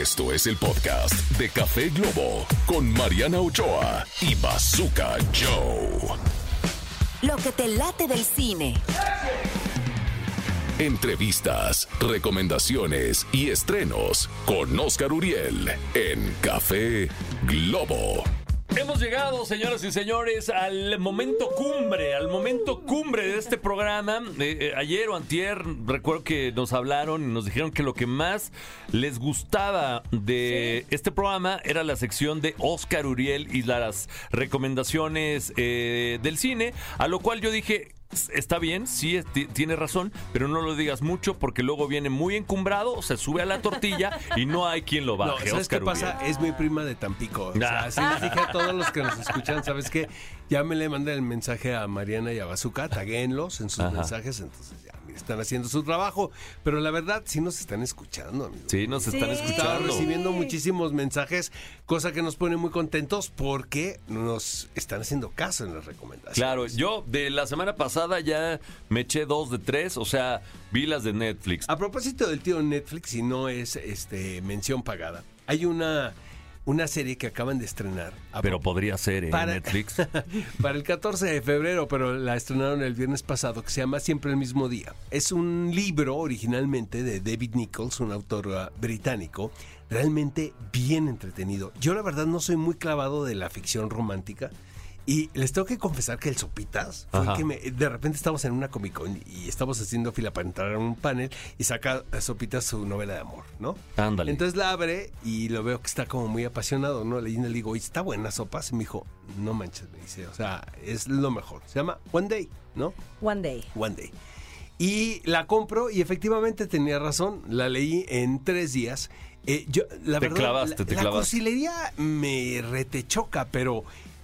Esto es el podcast de Café Globo con Mariana Ochoa y Bazooka Joe. Lo que te late del cine. Entrevistas, recomendaciones y estrenos con Oscar Uriel en Café Globo. Hemos llegado, señoras y señores, al momento cumbre, al momento cumbre de este programa. Eh, eh, ayer o antier, recuerdo que nos hablaron y nos dijeron que lo que más les gustaba de este programa era la sección de Oscar Uriel y las recomendaciones eh, del cine, a lo cual yo dije, está bien, sí, tiene razón, pero no lo digas mucho porque luego viene muy encumbrado, se sube a la tortilla y no hay quien lo No, baje. ¿sabes Oscar qué pasa? Es mi prima de Tampico. O sea, Ah. así les dije a todos los que nos escuchan, ¿sabes qué? Ya me le mandé el mensaje a Mariana y a Bazooka, taguéenlos en sus Ajá. mensajes, entonces ya están haciendo su trabajo. Pero la verdad, sí nos están escuchando, amigos. Sí, nos están Sí. Escuchando. recibiendo muchísimos mensajes, cosa que nos pone muy contentos porque nos están haciendo caso en las recomendaciones. Claro, yo de la semana pasada ya me eché dos de tres, o sea, vi las de Netflix. A propósito del tío Netflix, y no es este mención pagada, hay una, una serie que acaban de estrenar. A Pero podría ser, ¿eh? Para- Netflix. Para el 14 de febrero, pero la estrenaron el viernes pasado, que se llama Siempre el mismo día. Es un libro originalmente de David Nichols, un autor ah, británico, realmente bien entretenido. Yo la verdad no soy muy clavado de la ficción romántica. Y les tengo que confesar que el Sopitas fue Ajá. que me, de repente estamos en una Comic Con y estamos haciendo fila para entrar a un panel y saca a Sopitas su novela de amor, ¿no? Ándale. Entonces la abre y lo veo que está como muy apasionado, ¿no? Leyendo le digo, "Oye, ¿está buena sopas? Y me dijo, no manches, me dice, o sea, es lo mejor. Se llama One Day, ¿no? One Day. One Day. Y la compro y efectivamente tenía razón, la leí en tres días. Eh, yo, la Te verdad, clavaste, la, te la clavaste. cursilería me retechoca, pero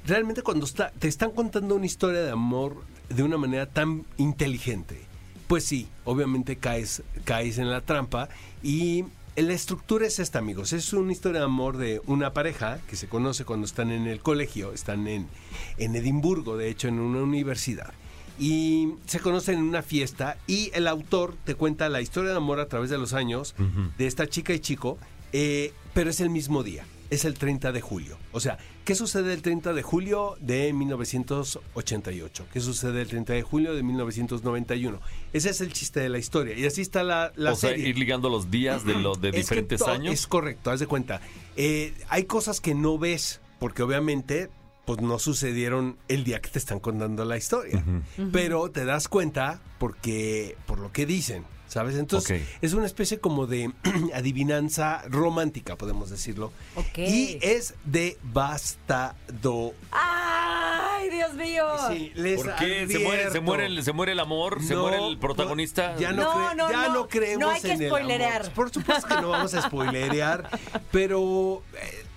realmente cuando está, te están contando una historia de amor de una manera tan inteligente, pues sí, obviamente caes, caes en la trampa y la estructura es esta, amigos. Es una historia de amor de una pareja que se conoce cuando están en el colegio, están en, en Edimburgo, de hecho, en una universidad. Y se conocen en una fiesta y el autor te cuenta la historia de amor a través de los años de esta chica y chico, eh, pero es el mismo día, es el 30 de julio. O sea, ¿qué sucede el 30 de julio de 1988? ¿Qué sucede el 30 de julio de 1991? Ese es el chiste de la historia. Y así está la, la o sea, serie. ir ligando los días de, los de Es diferentes to- años. Es correcto, haz de cuenta. Eh, hay cosas que no ves, porque obviamente pues no sucedieron el día que te están contando la historia. Pero te das cuenta porque por lo que dicen, ¿sabes? Entonces es una especie como de adivinanza romántica, podemos decirlo. Y es de bastado. ¡Ay, Dios mío! Sí, les ¿Por qué? ¿Se muere, se, muere el, ¿Se muere el amor? ¿Se No, muere el protagonista? no, ya no, No, no, ya no. no creemos No hay que en el spoilerear. amor. Por supuesto que no vamos a spoilerear, pero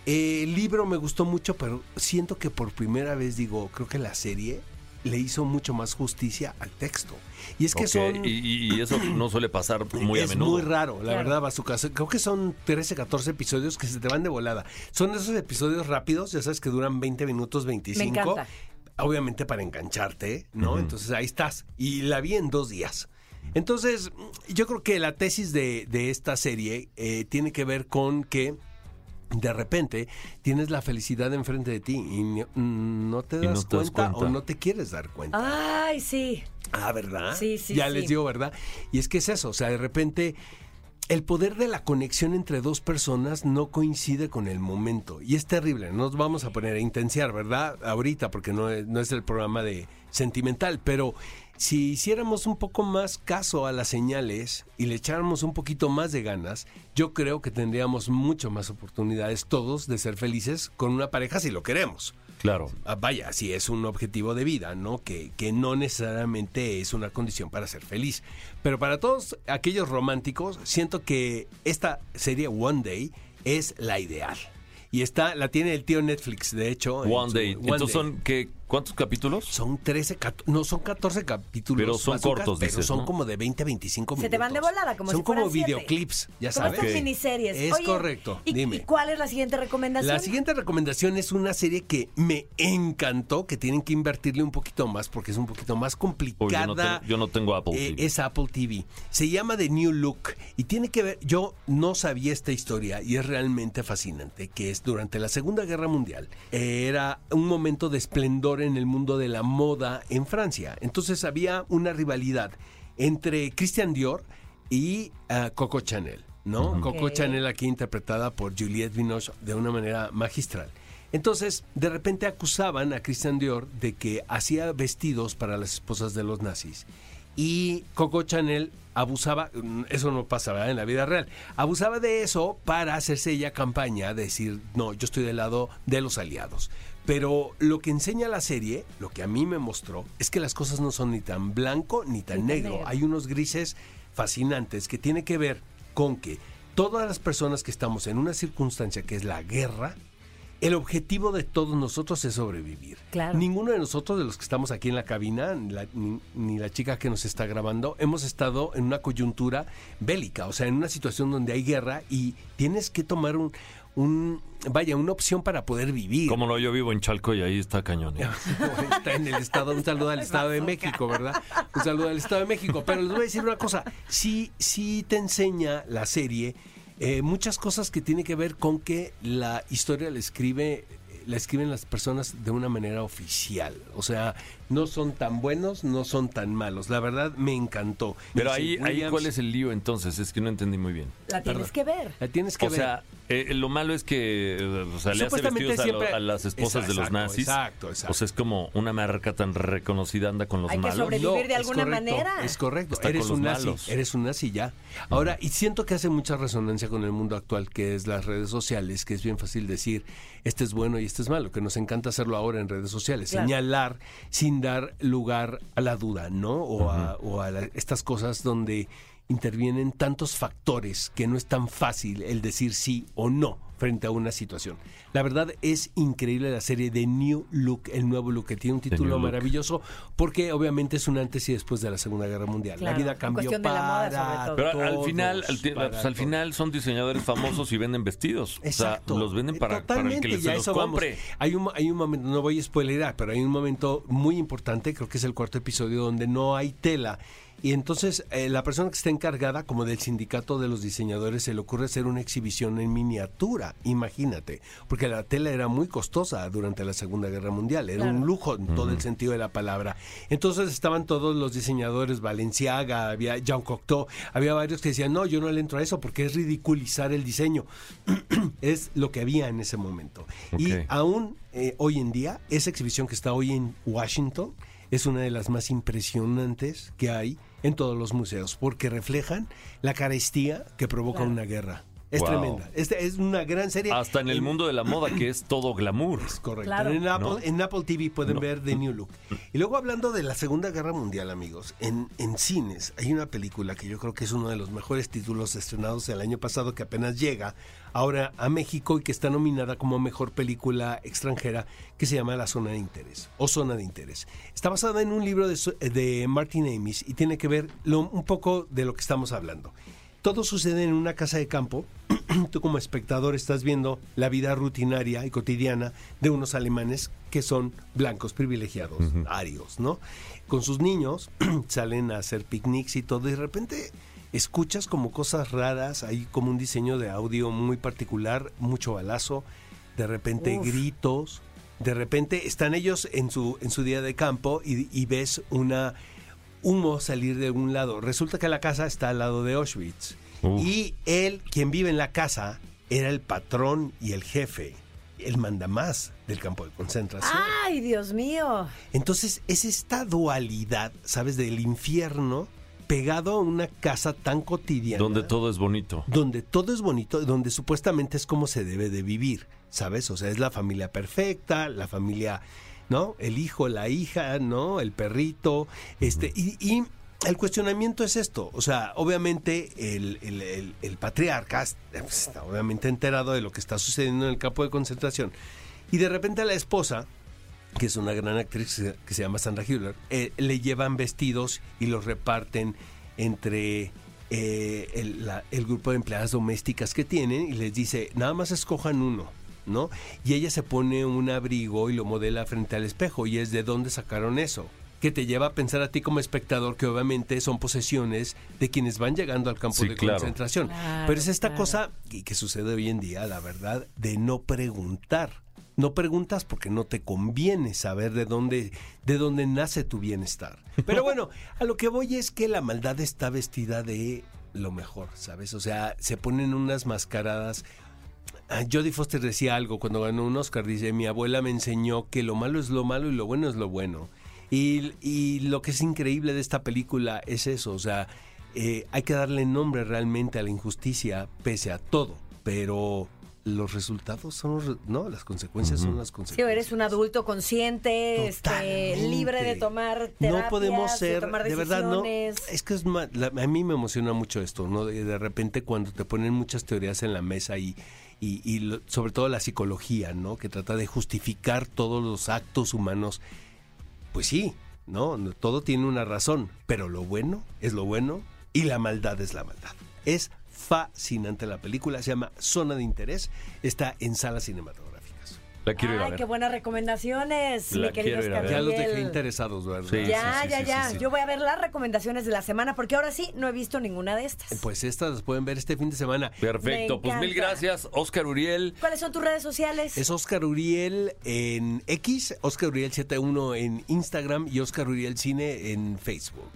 eh, el libro me gustó mucho, pero siento que por primera vez digo, creo que la serie le hizo mucho más justicia al texto. Y es que Ok, son y, eso no suele pasar muy a es menudo. muy raro, la Claro. verdad, Bazooka. Creo que son 13, 14 episodios que se te van de volada. Son esos episodios rápidos, ya sabes que duran 20 minutos, 25. Me encanta. Obviamente para engancharte, ¿no? Entonces ahí estás. Y la vi en dos días. Entonces, yo creo que la tesis de, de esta serie eh, tiene que ver con que de repente tienes la felicidad enfrente de ti y no te Y no das, cuenta, o no te quieres dar cuenta. ¡Ay, sí! Ah, ¿verdad? Sí, sí, Ya sí. les digo, ¿verdad? Y es que es eso, o sea, de repente el poder de la conexión entre dos personas no coincide con el momento. Y es terrible, no nos vamos a poner a intenciar, ¿verdad? Ahorita, porque no es, no es el programa de sentimental, pero si hiciéramos un poco más caso a las señales y le echáramos un poquito más de ganas, yo creo que tendríamos mucho más oportunidades todos de ser felices con una pareja si lo queremos. Claro. Ah, vaya, si es un objetivo de vida, ¿no? Que, que no necesariamente es una condición para ser feliz. Pero para todos aquellos románticos, siento que esta serie One Day es la ideal. Y está, la tiene el tío Netflix, de hecho. One su- Day. One Entonces Day. son que ¿Cuántos capítulos? Son 13, cat- no, son 14 capítulos. Pero son cortos, pero dices, son ¿no? como de 20 a 25 Se minutos. te van de volada, como Son si como siete. videoclips, ya Como sabes. estas Ok. miniseries. Es Oye, correcto, ¿y, dime. ¿Y cuál es la siguiente recomendación? La siguiente recomendación es una serie que me encantó, que tienen que invertirle un poquito más porque es un poquito más complicada. yo, no tengo, yo no tengo Apple Eh, TV. es Apple TV. Se llama The New Look y tiene que ver, yo no sabía esta historia y es realmente fascinante, que es durante la Segunda Guerra Mundial. era un momento de esplendor en el mundo de la moda en Francia. Entonces había una rivalidad entre Christian Dior y ah, Coco Chanel. ¿no? Coco. Chanel aquí interpretada por Juliette Binoche de una manera magistral. Entonces, de repente acusaban a Christian Dior de que hacía vestidos para las esposas de los nazis. Y Coco Chanel abusaba, mm, eso no pasa ¿verdad? en la vida real, abusaba de eso para hacerse ella campaña, decir, no, yo estoy del lado de los aliados. Pero lo que enseña la serie, lo que a mí me mostró, es que las cosas no son ni tan blanco ni tan Ni tan negro. negro. Hay unos grises fascinantes que tiene que ver con que todas las personas que estamos en una circunstancia que es la guerra, el objetivo de todos nosotros es sobrevivir. Claro. Ninguno de nosotros, de los que estamos aquí en la cabina, ni la, ni, ni la chica que nos está grabando, hemos estado en una coyuntura bélica, o sea, en una situación donde hay guerra y tienes que tomar un, un vaya, una opción para poder vivir. Como no, yo vivo en Chalco y ahí está cañón. ¿eh? Está en el estado, un saludo al Estado de México, ¿verdad? Un saludo al Estado de México. Pero les voy a decir una cosa, sí, sí te enseña la serie eh, muchas cosas que tiene que ver con que la historia la escribe la escriben las personas de una manera oficial. O sea, no son tan buenos, no son tan malos. La verdad me encantó. Pero ahí, ahí, ¿cuál es el lío entonces? Es que no entendí muy bien. La tienes Perdón. que ver. La tienes que O ver. sea, eh, lo malo es que eh, o sea, le hace Supuestamente vestidos a, lo- siempre- a las esposas de los nazis. exacto, exacto. O sea, es como una marca tan reconocida anda con los Hay que malos. sobrevivir de es alguna correcto, manera. Es correcto. Está eres con los un nazi. malos. Eres un nazi ya. Ahora, y siento que hace mucha resonancia con el mundo actual, que es las redes sociales, que es bien fácil decir, este es bueno y este es malo, que nos encanta hacerlo ahora en redes sociales. Claro. Señalar sin dar lugar a la duda, ¿no? O a, o a la- estas cosas donde intervienen tantos factores que no es tan fácil el decir sí o no frente a una situación. La verdad es increíble la serie de New Look, el nuevo look, que tiene un título Look. maravilloso porque obviamente es un antes y después de la Segunda Guerra Mundial. Claro, la vida cambió cuestión de la moda, para sobre todo. Pero al final, al, pues, al final son diseñadores famosos y venden vestidos. Exacto. O sea, los venden para, para el que les ya se los eso vamos. compre. Hay un, hay un momento, no voy a spoilerar, pero hay un momento muy importante, creo que es el cuarto episodio, donde no hay tela. Y entonces eh, la persona que está encargada, como del sindicato de los diseñadores, se le ocurre hacer una exhibición en miniatura, imagínate, porque la tela era muy costosa durante la Segunda Guerra Mundial, era Claro. un lujo en todo el sentido de la palabra. Entonces estaban todos los diseñadores, Valenciaga, había Jean Cocteau, había varios que decían, no, yo no le entro a eso porque es ridiculizar el diseño. es lo que había en ese momento. Y aún eh, hoy en día, esa exhibición que está hoy en Washington es una de las más impresionantes que hay en todos los museos, porque reflejan la carestía que provoca Claro. una guerra. Es Wow. tremenda. Es, es una gran serie. Hasta en el mundo de la moda, que es todo glamour. Es correcto. Claro. En, Apple, ¿No? en Apple TV pueden No. ver The New Look. Y luego hablando de la Segunda Guerra Mundial, amigos, en, en cines hay una película que yo creo que es uno de los mejores títulos estrenados el año pasado que apenas llega ahora a México y que está nominada como mejor película extranjera que se llama La Zona de Interés o Zona de Interés. Está basada en un libro de, de Martin Amis y tiene que ver lo- un poco de lo que estamos hablando. Todo sucede en una casa de campo. Tú como espectador estás viendo la vida rutinaria y cotidiana de unos alemanes que son blancos privilegiados, arios, ¿no? Con sus niños salen a hacer picnics y todo y de repente escuchas como cosas raras, hay como un diseño de audio muy particular, mucho balazo, de repente Uf. gritos, de repente están ellos en su, en su día de campo y, y ves una humo salir de un lado. Resulta que la casa está al lado de Auschwitz. Uf. Y él, quien vive en la casa, era el patrón y el jefe, el mandamás del campo de concentración. Ay, Dios mío. Entonces es esta dualidad, ¿sabes? Del infierno pegado a una casa tan cotidiana. Donde todo es bonito. donde todo es bonito, donde supuestamente es como se debe de vivir, ¿sabes? O sea, es la familia perfecta, la familia, ¿no? El hijo, la hija, ¿no? El perrito, este, y, y el cuestionamiento es esto, o sea, obviamente el, el- el- el patriarca pues, está obviamente enterado de lo que está sucediendo en el campo de concentración, y de repente la esposa que es una gran actriz que se- que llama Sandra Hüller, eh, le llevan vestidos y los reparten entre eh, el, la- el grupo de empleadas domésticas que tienen y les dice, nada más escojan uno, ¿no? Y ella se pone un abrigo y lo modela frente al espejo y es de dónde sacaron eso que te lleva a pensar a ti como espectador que obviamente son posesiones de quienes van llegando al campo Sí, de claro. concentración. Claro, Pero es esta claro. cosa y que sucede hoy en día, la verdad, de no preguntar. No preguntas porque no te conviene saber de dónde, de dónde nace tu bienestar. Pero bueno, a lo que voy es que la maldad está vestida de lo mejor, ¿sabes? O sea, se ponen unas mascaradas. Ah, Jodie Foster decía algo cuando ganó un Oscar, dice, mi abuela me enseñó que lo malo es lo malo y lo bueno es lo bueno. Y, y lo que es increíble de esta película es eso, o sea, eh, hay que darle nombre realmente a la injusticia pese a todo, pero los resultados son los, re- no, las consecuencias son las Sí, consecuencias. eres un adulto consciente, este, libre de tomar terapias, no podemos ser de tomar de verdad no es que es la- a mí me emociona mucho esto no de, de repente cuando te ponen muchas teorías en la mesa y y, y lo- sobre todo la psicología no que trata de justificar todos los actos humanos. Pues sí no No, todo tiene una razón pero lo bueno es lo bueno y la maldad es la maldad. Es fascinante la película se llama Zona de Interés está en salas cinematográficas La quiero ir a Ay, ver. qué buenas recomendaciones, La mi querido quiero ir a Oscar ver. ya los dejé interesados ¿verdad? Sí, Ya, sí, ya, sí, ya. sí, sí. Yo voy a ver las recomendaciones de la semana porque ahora sí no he visto ninguna de estas. Pues estas las pueden ver este fin de semana. Perfecto, Me pues mil encanta. gracias, Oscar Uriel. ¿Cuáles son tus redes sociales? Es Oscar Uriel en X, Oscar Uriel 71 en Instagram y Oscar Uriel Cine en Facebook.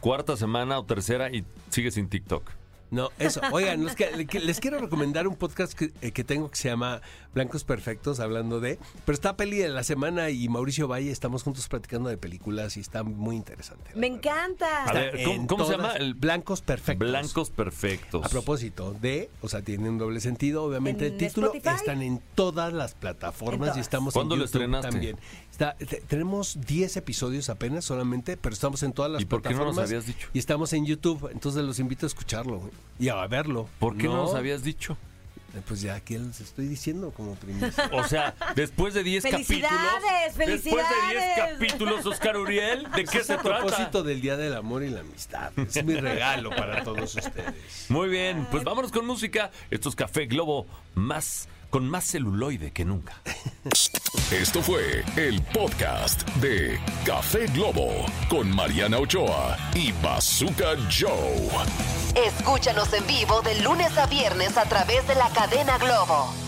Cuarta semana o tercera y sigue sin TikTok. No, eso. Oigan, los que- les quiero recomendar un podcast que, eh, que tengo que se llama Blancos Perfectos, hablando de... Pero está peli de la semana y Mauricio Valle estamos juntos platicando de películas y está muy interesante. Me verdad. encanta. A ver, ¿cómo- se llama? El- Blancos Perfectos. Blancos perfectos. A propósito de, o sea, tiene un doble sentido, obviamente ¿En el título Spotify? están en todas las plataformas todas. y estamos ¿Cuándo en lo YouTube estrenaste? también. Está- tenemos 10 episodios apenas solamente, pero estamos en todas las ¿Y por qué no nos plataformas. habías dicho? Y estamos en YouTube, entonces los invito a escucharlo y a verlo. ¿Por qué no, nos habías dicho? Eh, Pues ya aquí les estoy diciendo como primicia. O sea, después de 10 capítulos. ¡Felicidades, Después de 10 felicidades! capítulos, Oscar Uriel, ¿de qué es se a propósito trata? del Día del Amor y la Amistad. Es mi regalo para todos ustedes. Muy bien, pues vámonos con música. Esto es Café Globo más con más celuloide que nunca. Esto fue el podcast de Café Globo con Mariana Ochoa y Bazooka Joe. Escúchanos en vivo de lunes a viernes a través de la cadena Globo.